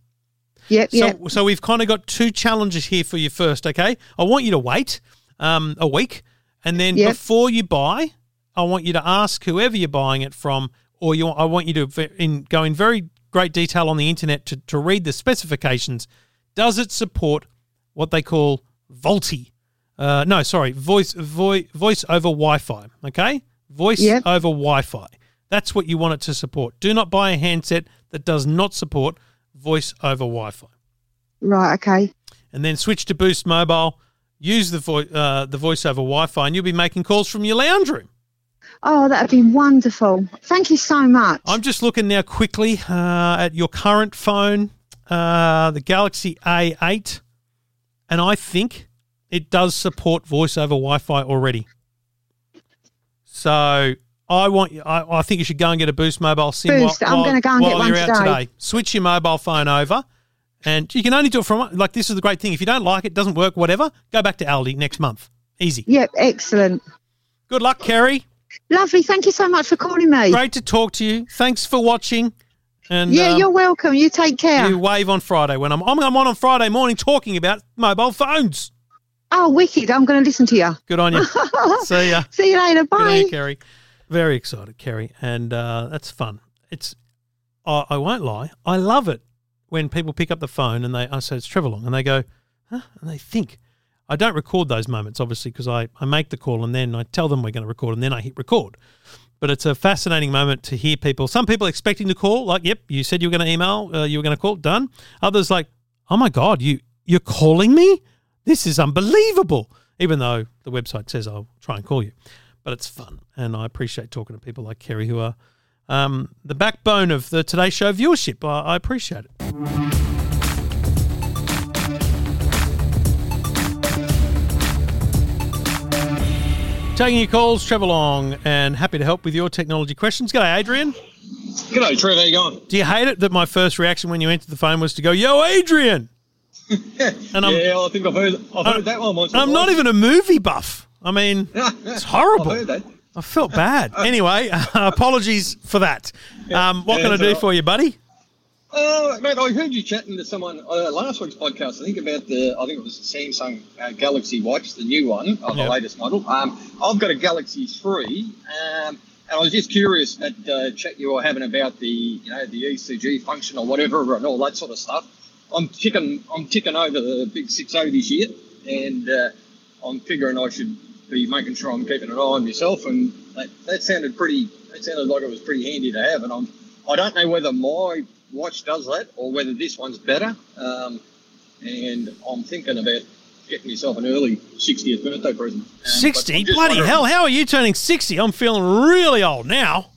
Yep, So yep. so we've kind of got two challenges here for you first, okay? I want you to wait um, a week, and then Yep. before you buy, I want you to ask whoever you're buying it from, or you I want you to in, go in very great detail on the internet to, to read the specifications. Does it support what they call VoLTE? Uh, no, sorry, voice voi, voice over Wi-Fi. Okay, voice Yep. over Wi-Fi. That's what you want it to support. Do not buy a handset that does not support voice over Wi-Fi Right, okay. and then switch to Boost Mobile. Use the vo- uh, the voice over Wi-Fi, and you'll be making calls from your lounge room. Oh, that would be wonderful. Thank you so much. I'm just looking now quickly uh, at your current phone, uh, the Galaxy A8, and I think it does support voice over Wi-Fi already. So I want you. I, I think you should go and get a Boost mobile SIM. Boost, while, I'm gonna go and get one you're out today. Switch your mobile phone over, and you can only do it from like this is the great thing. If you don't like it, doesn't work, whatever, go back to Aldi next month. Easy. Yep, excellent. Good luck, Kerry. Lovely. Thank you so much for calling me. Great to talk to you. Thanks for watching. And yeah, um, you're welcome. You take care. you wave on Friday when I'm I'm, I'm on on Friday morning talking about mobile phones. Oh, wicked. I'm going to listen to you. Good on you. See ya. See you later. Bye. Kerry. Very excited, Kerry, and uh, that's fun. It's I, I won't lie, I love it when people pick up the phone and they I say it's Trevor Long and they go, huh? and they think. I don't record those moments obviously because I, I make the call and then I tell them we're going to record and then I hit record. But it's a fascinating moment to hear people. Some people expecting to call, like, "Yep, you said you were going to email, uh, you were going to call, done." Others like, "Oh my god, you you're calling me? This is unbelievable!" Even though the website says I'll try and call you, but it's fun, and I appreciate talking to people like Kerry who are um, the backbone of the Today Show viewership. I, I appreciate it. Taking your calls, Trevor Long, and happy to help with your technology questions. G'day, Adrian. G'day, Trev. How you going? Do you hate it that my first reaction when you entered the phone was to go, "Yo, Adrian"? And I'm, yeah, I think I've heard, I've heard that one once. I'm not even a movie buff. I mean, it's horrible. I've heard that. I felt bad. Anyway, apologies for that. Um, what Yeah, can I do right. for you, buddy? Uh, mate, I heard you chatting to someone uh, last week's podcast. I think about the, I think it was the Samsung uh, Galaxy Watch, the new one, Yeah. the latest model. Um, I've got a Galaxy Three, um, and I was just curious at uh, chat you were having about the, you know, the ECG function or whatever and all that sort of stuff. I'm ticking, I'm ticking over the big 6.0 this year, and uh, I'm figuring I should be making sure I'm keeping an eye on myself. And that, that sounded pretty, that sounded like it was pretty handy to have. And I'm, I don't know whether my watch does that or whether this one's better. Um, and I'm thinking about getting myself an early 60th birthday present. Um, 60? Bloody hell, how are you turning 60? I'm feeling really old now.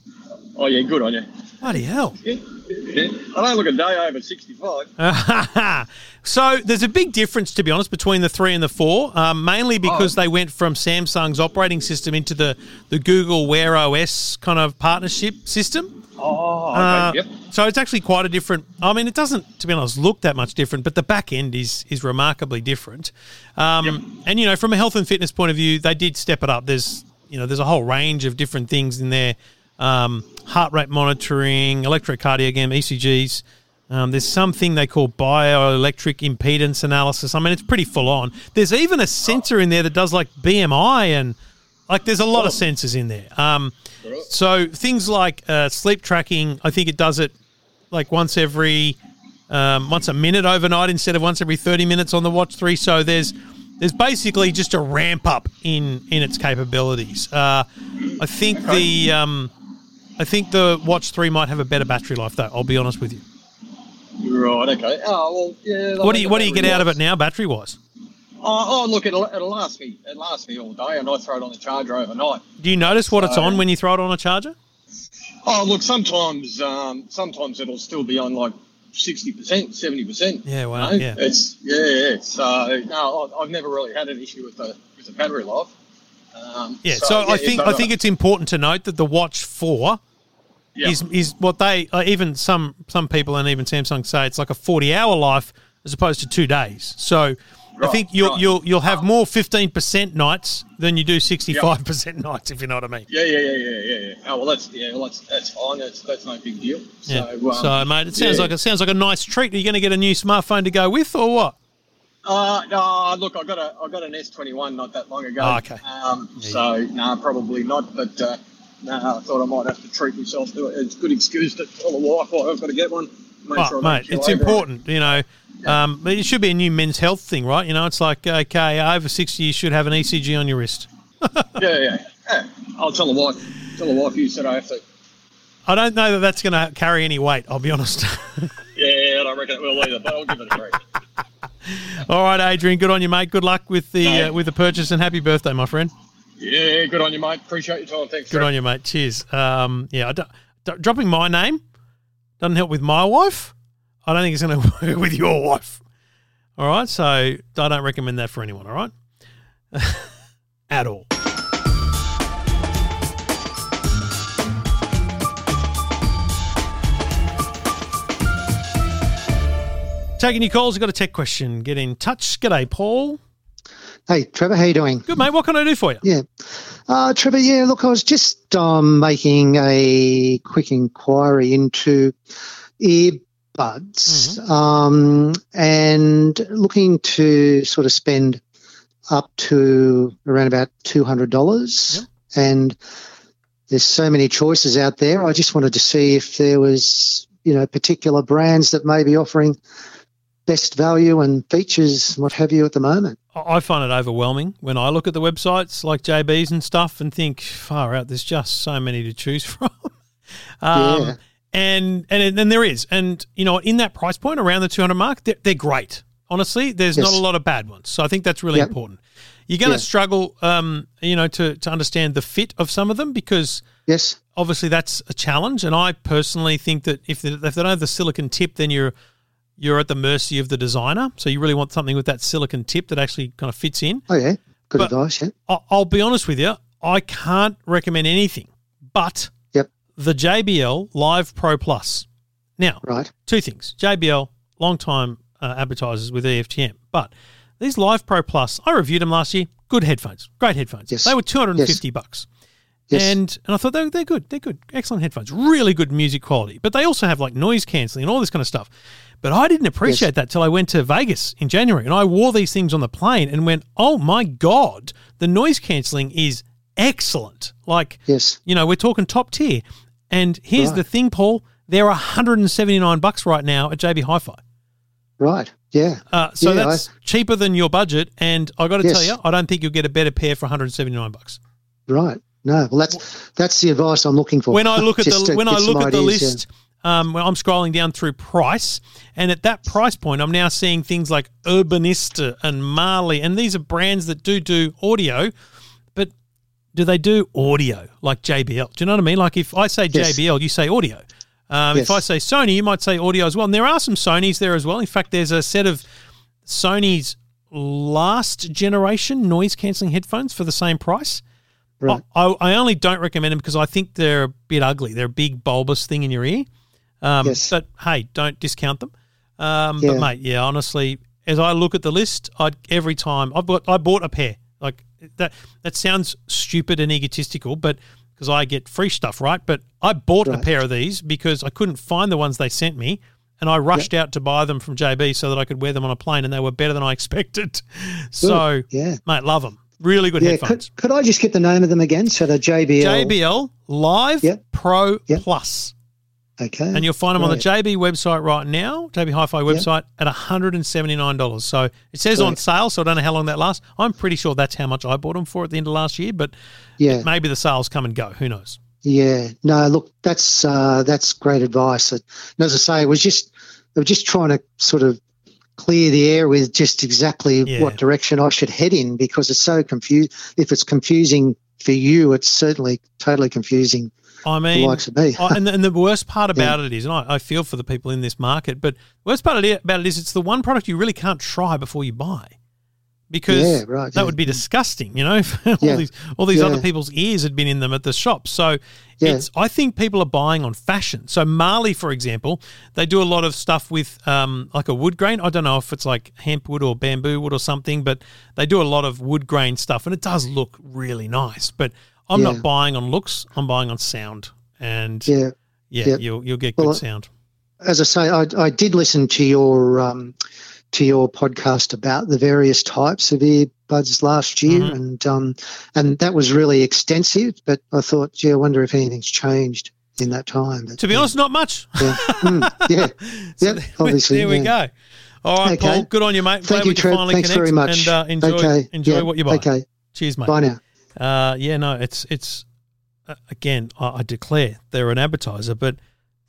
Oh yeah, good on you. Bloody hell. Yeah. I don't look a day over 65. so there's a big difference, to be honest, between the three and the four, um, mainly because they went from Samsung's operating system into the, the Google Wear OS kind of partnership system. Oh, okay, Uh, yep. So it's actually quite a different. I mean, it doesn't, to be honest, look that much different, but the back end is is remarkably different. Um, And you know, from a health and fitness point of view, they did step it up. There's you know, there's a whole range of different things in there: um, heart rate monitoring, electrocardiogram, ECGs. Um, there's something they call bioelectric impedance analysis. I mean, it's pretty full on. There's even a sensor in there that does like BMI and like there's a lot of sensors in there. Um, so things like uh, sleep tracking, I think it does it like once every um, once a minute overnight instead of once every 30 minutes on the Watch 3. So there's there's basically just a ramp up in in its capabilities. Uh, I think the um, I think the Watch 3 might have a better battery life though. I'll be honest with you. Right, okay. Oh, well, yeah. What do you what do you get out of it now, battery wise? Oh, oh, look, it'll, it'll last me. It lasts me all day, and I throw it on the charger overnight. Do you notice what it's on when you throw it on a charger? Oh, look, sometimes, um, sometimes it'll still be on like sixty percent, seventy percent. Yeah, wow, know? yeah. It's yeah, yeah. It's uh, no, I- I've never really had an issue with the with the battery life. Um, Yeah, so, I think I think it's important to note that the Watch Four Yeah. is is what they uh, even some some people and even Samsung say it's like a forty hour life as opposed to two days. So I think you'll right. you'll you'll have more fifteen percent nights than you do sixty five percent nights, if you know what I mean. Yeah, yeah, yeah, yeah, yeah, yeah. Oh well, that's yeah, well, that's that's fine. That's that's no big deal. Yeah. So, um, so mate, it sounds yeah. like it sounds like a nice treat. Are you going to get a new smartphone to go with, or what? Uh, no, look, I got a I got an S twenty one not that long ago. Oh, okay. Um, so no, probably not. But uh, no, I thought I might have to treat myself to it. It's a good excuse to tell the wife why I've got to get one. Make Oh, sure mate, it's it. important, you know. Um, but it should be a new men's health thing, right? You know, it's like okay, over sixty, you should have an ECG on your wrist. Yeah, yeah, yeah. I'll tell the wife. Tell the wife you said I have to. I don't know that that's going to carry any weight. I'll be honest. Yeah, I don't reckon it will either, but I'll give it a try. All right, Adrian. Good on you, mate. Good luck with the uh, with the purchase and happy birthday, my friend. Yeah, good on you, mate. Appreciate your time. Thanks. Good on you, mate. Cheers. Um, yeah, I don't, don't- dropping my name doesn't help with my wife. I don't think it's going to work with your wife. All right, so I don't recommend that for anyone. All right, at all. Taking your calls. I've got a tech question. Get in touch. G'day, Paul. Hey, Trevor, how are you doing? Good, mate. What can I do for you? Yeah. Uh, Trevor, yeah, look, I was just um, making a quick inquiry into earbuds Mm-hmm. um, and looking to sort of spend up to around about $200. And there's so many choices out there. I just wanted to see if there was, you know, particular brands that may be offering best value and features, what have you, at the moment. I find it overwhelming when I look at the websites like JB's and stuff and think, far out, there's just so many to choose from. um, Yeah. And and and there is, and you know, in that price point around the 200 mark, they're, they're great. Honestly, there's Yes. not a lot of bad ones, so I think that's really Yep. important. You're going to Yeah. struggle, um, you know, to to understand the fit of some of them because Yes. obviously that's a challenge. And I personally think that if they, if they don't have the silicon tip, then you're you're at the mercy of the designer. So you really want something with that silicon tip that actually kind of fits in. Oh, yeah. Good But- advice, yeah. I- I'll be honest with you, I can't recommend anything but Yep. the JBL Live Pro Plus. Now, Right. two things. JBL, long time uh, advertisers with EFTM, but these Live Pro Plus, I reviewed them last year. Good headphones, great headphones. Yes. They were two hundred and fifty Yes. bucks. Yes. And and I thought they're, they're good. They're good. Excellent headphones. Really good music quality. But they also have like noise cancelling and all this kind of stuff. But I didn't appreciate Yes. that till I went to Vegas in January and I wore these things on the plane and went, oh my God, the noise cancelling is excellent. Like, Yes. you know, we're talking top tier. And here's Right. the thing, Paul. They're 179 bucks right now at JB Hi-Fi. Right. Yeah. Uh, so Yeah, that's cheaper than your budget. And I got to Yes. tell you, I don't think you'll get a better pair for 179 bucks. Right. No. Well, that's that's the advice I'm looking for. when I look at the when I look at the ideas, yeah. list, um, when I'm scrolling down through price, and at that price point, I'm now seeing things like Urbanista and Marley, and these are brands that do do audio, but do they do audio like JBL? Do you know what I mean? Like if I say Yes. JBL, you say audio. Um, If I say Sony, you might say audio as well. And there are some Sonys there as well. In fact, there's a set of Sony's last generation noise cancelling headphones for the same price. Right. I, I only don't recommend them because I think they're a bit ugly. They're a big bulbous thing in your ear. Um, Yes. But hey, don't discount them. Um, Yeah. But mate, yeah, honestly, as I look at the list, I every time I've got I bought a pair. Like that that sounds stupid and egotistical, but because I get free stuff, right? But I bought a pair of these because I couldn't find the ones they sent me. And I rushed out to buy them from JB so that I could wear them on a plane, and they were better than I expected. So, Yeah. mate, love them. Really good Yeah. headphones. Could, could I just get the name of them again? So the JBL. JBL Live Yep. Pro Yep. Plus. Okay. And you'll find them on the Right. JB website right now, JB Hi-Fi website at $179. So it says on sale, so I don't know how long that lasts. I'm pretty sure that's how much I bought them for at the end of last year, but Yeah. maybe the sales come and go. Who knows? Yeah, no, look, that's uh, that's great advice. And as I say, it was just I was just trying to sort of clear the air with just exactly Yeah. what direction I should head in because it's so confused. If it's confusing for you, it's certainly totally confusing I mean, likes of me. I- and, the, and the worst part about it is, and I, I feel for the people in this market, but the worst part about it is it's the one product you really can't try before you buy. Because Yeah, right, that yeah. would be disgusting, you know. all Yeah. these all these other people's ears had been in them at the shop. So it's I think people are buying on fashion. So Marley, for example, they do a lot of stuff with um, like a wood grain. I don't know if it's like hemp wood or bamboo wood or something, but they do a lot of wood grain stuff, and it does look really nice. But I'm not buying on looks; I'm buying on sound, and yeah, yeah, Yeah. you'll you'll get Well, good sound. as I say, I, I did listen to your um, to your podcast about the various types of earbuds last year, Mhm. and um, and that was really extensive. But I thought, gee, I wonder if anything's changed in that time. But, To be honest, not much. yeah, Mm, yeah, So yeah, there- obviously, there we yeah. go. All right, Okay. Paul. Good on you, mate. Thank Glad you, we Trev. Thanks connect very much. And uh, enjoy okay, enjoy yeah, what you buy. Okay, Cheers, mate. bye now. Uh, yeah, no, it's it's uh, again. I, I declare they're an advertiser, but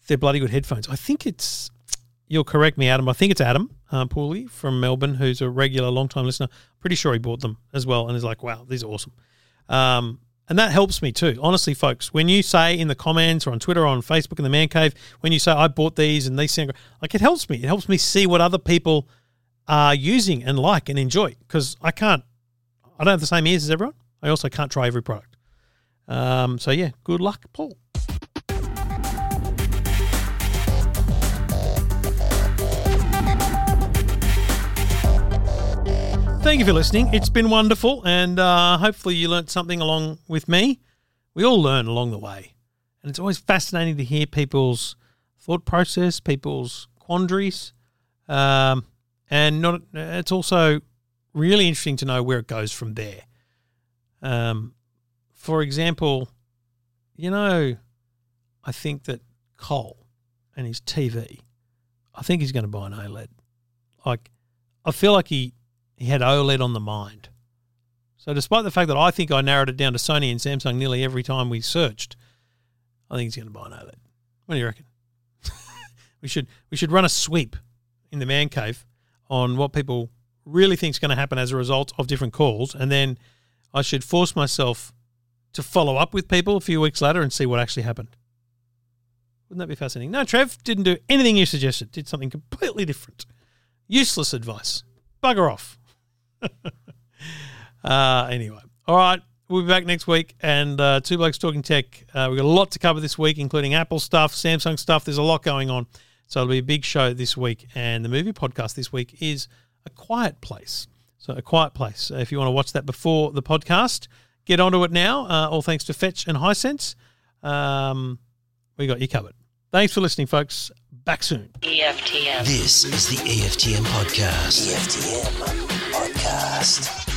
they're bloody good headphones. I think it's. You'll correct me, Adam. I think it's Adam uh, Pooley from Melbourne, who's a regular, long time listener. Pretty sure he bought them as well, and is like, "Wow, these are awesome." Um, and that helps me too. Honestly, folks, when you say in the comments or on Twitter or on Facebook in the Man Cave, when you say I bought these and these sound like it helps me. It helps me see what other people are using and like and enjoy because I can't. I don't have the same ears as everyone. I also can't try every product. Um, so yeah, good luck, Paul. Thank you for listening. It's been wonderful, and uh, hopefully you learnt something along with me. We all learn along the way, and it's always fascinating to hear people's thought process, people's quandaries, um, and not. It's also really interesting to know where it goes from there. Um, for example, you know, I think that Cole and his TV, I think he's going to buy an OLED. Like, I feel like he he had OLED on the mind. So, despite the fact that I think I narrowed it down to Sony and Samsung nearly every time we searched, I think he's going to buy an OLED. What do you reckon? we should we should run a sweep in the man cave on what people really think is going to happen as a result of different calls, and then I should force myself to follow up with people a few weeks later and see what actually happened. Wouldn't that be fascinating? No, Trev didn't do anything you suggested. Did something completely different. Useless advice. Bugger off. uh, anyway, all right. We'll be back next week, and uh, two blokes talking tech. Uh, we've got a lot to cover this week, including Apple stuff, Samsung stuff. There's a lot going on, so it'll be a big show this week. And the movie podcast this week is A Quiet Place. So, A Quiet Place. If you want to watch that before the podcast, get onto it now. Uh, all thanks to Fetch and Hisense. Um, we got you covered. Thanks for listening, folks. Back soon. EFTM. This is the EFTM podcast. EFTM podcast.